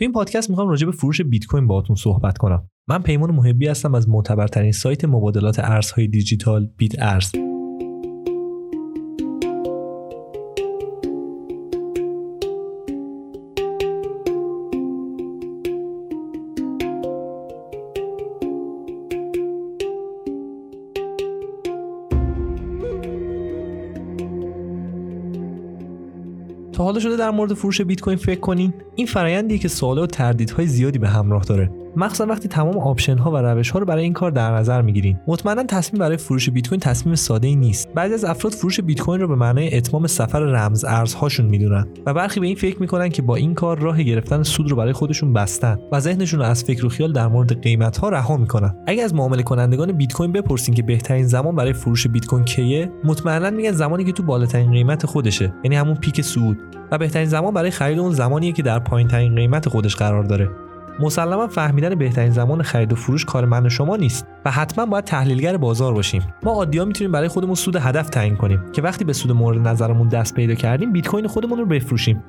تو این پادکست می‌خوام راجع به فروش بیت کوین باهاتون صحبت کنم. من پیمان محبی هستم از معتبرترین سایت مبادلات ارزهای دیجیتال بیت ارز. حالا شده در مورد فروش بیت کوین فکر کنین؟ این فرایندیه که سوال و تردیدهای زیادی به همراه داره. مخصوصا وقتی تمام آپشن ها و روش ها رو برای این کار در نظر می‌گیرین مطمئنا تصمیم برای فروش بیت کوین تصمیم ساده ای نیست. بعضی از افراد فروش بیت کوین رو به معنای اتمام سفر رمز ارزهاشون می‌دونن و برخی به این فکر می‌کنن که با این کار راه گرفتن سود رو برای خودشون بستن و ذهنشون رو از فکر و خیال در مورد قیمت ها رها می‌کنن. اگه از معامله کنندگان بیت کوین بپرسین که بهترین زمان برای فروش بیت کوین کیه مطمئنا میگن زمانی که تو بالاترین قیمت خودشه یعنی همون پیک سود. و بهترین زمان برای خرید اون زمانیه که در پایینترین قیمت خودش قرار داره. مسلما فهمیدن بهترین زمان خرید و فروش کار من و شما نیست و حتما باید تحلیلگر بازار باشیم. ما عادیا می‌تونیم برای خودمون سود هدف تعیین کنیم که وقتی به سود مورد نظرمون دست پیدا کردیم بیت کوین خودمون رو بفروشیم.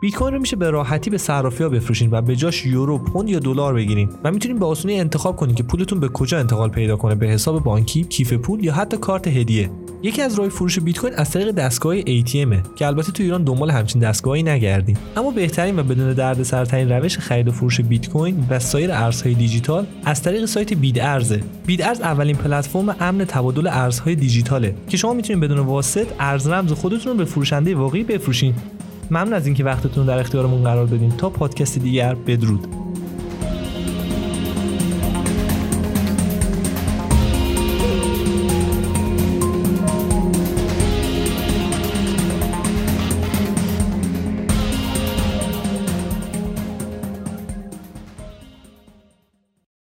بیت کوین رو میشه به راحتی به صرافی‌ها بفروشین و به جاش یورو، پوند یا دلار بگیرین. و می‌تونین به آسونی انتخاب کنین که پولتون به کجا انتقال پیدا کنه به حساب بانکی، کیف پول یا حتی کارت هدیه. یکی از راه فروش بیت کوین از طریق دستگاه ATM که البته تو ایران دنبال همچین دستگاهی نگردیم. اما بهترین و بدون دردسرترین روش خرید و فروش بیت کوین و سایر ارزهای دیجیتال از طریق سایت بیت ارز اولین پلتفرم امن تبادل ارزهای دیجیتاله که شما می‌تونید بدون واسط ارز رمز خودتون رو به فروشنده واقعی بفروشین. ممنون از اینکه وقتتون در اختیارمون قرار دادین. تا پادکست دیگر بدرود.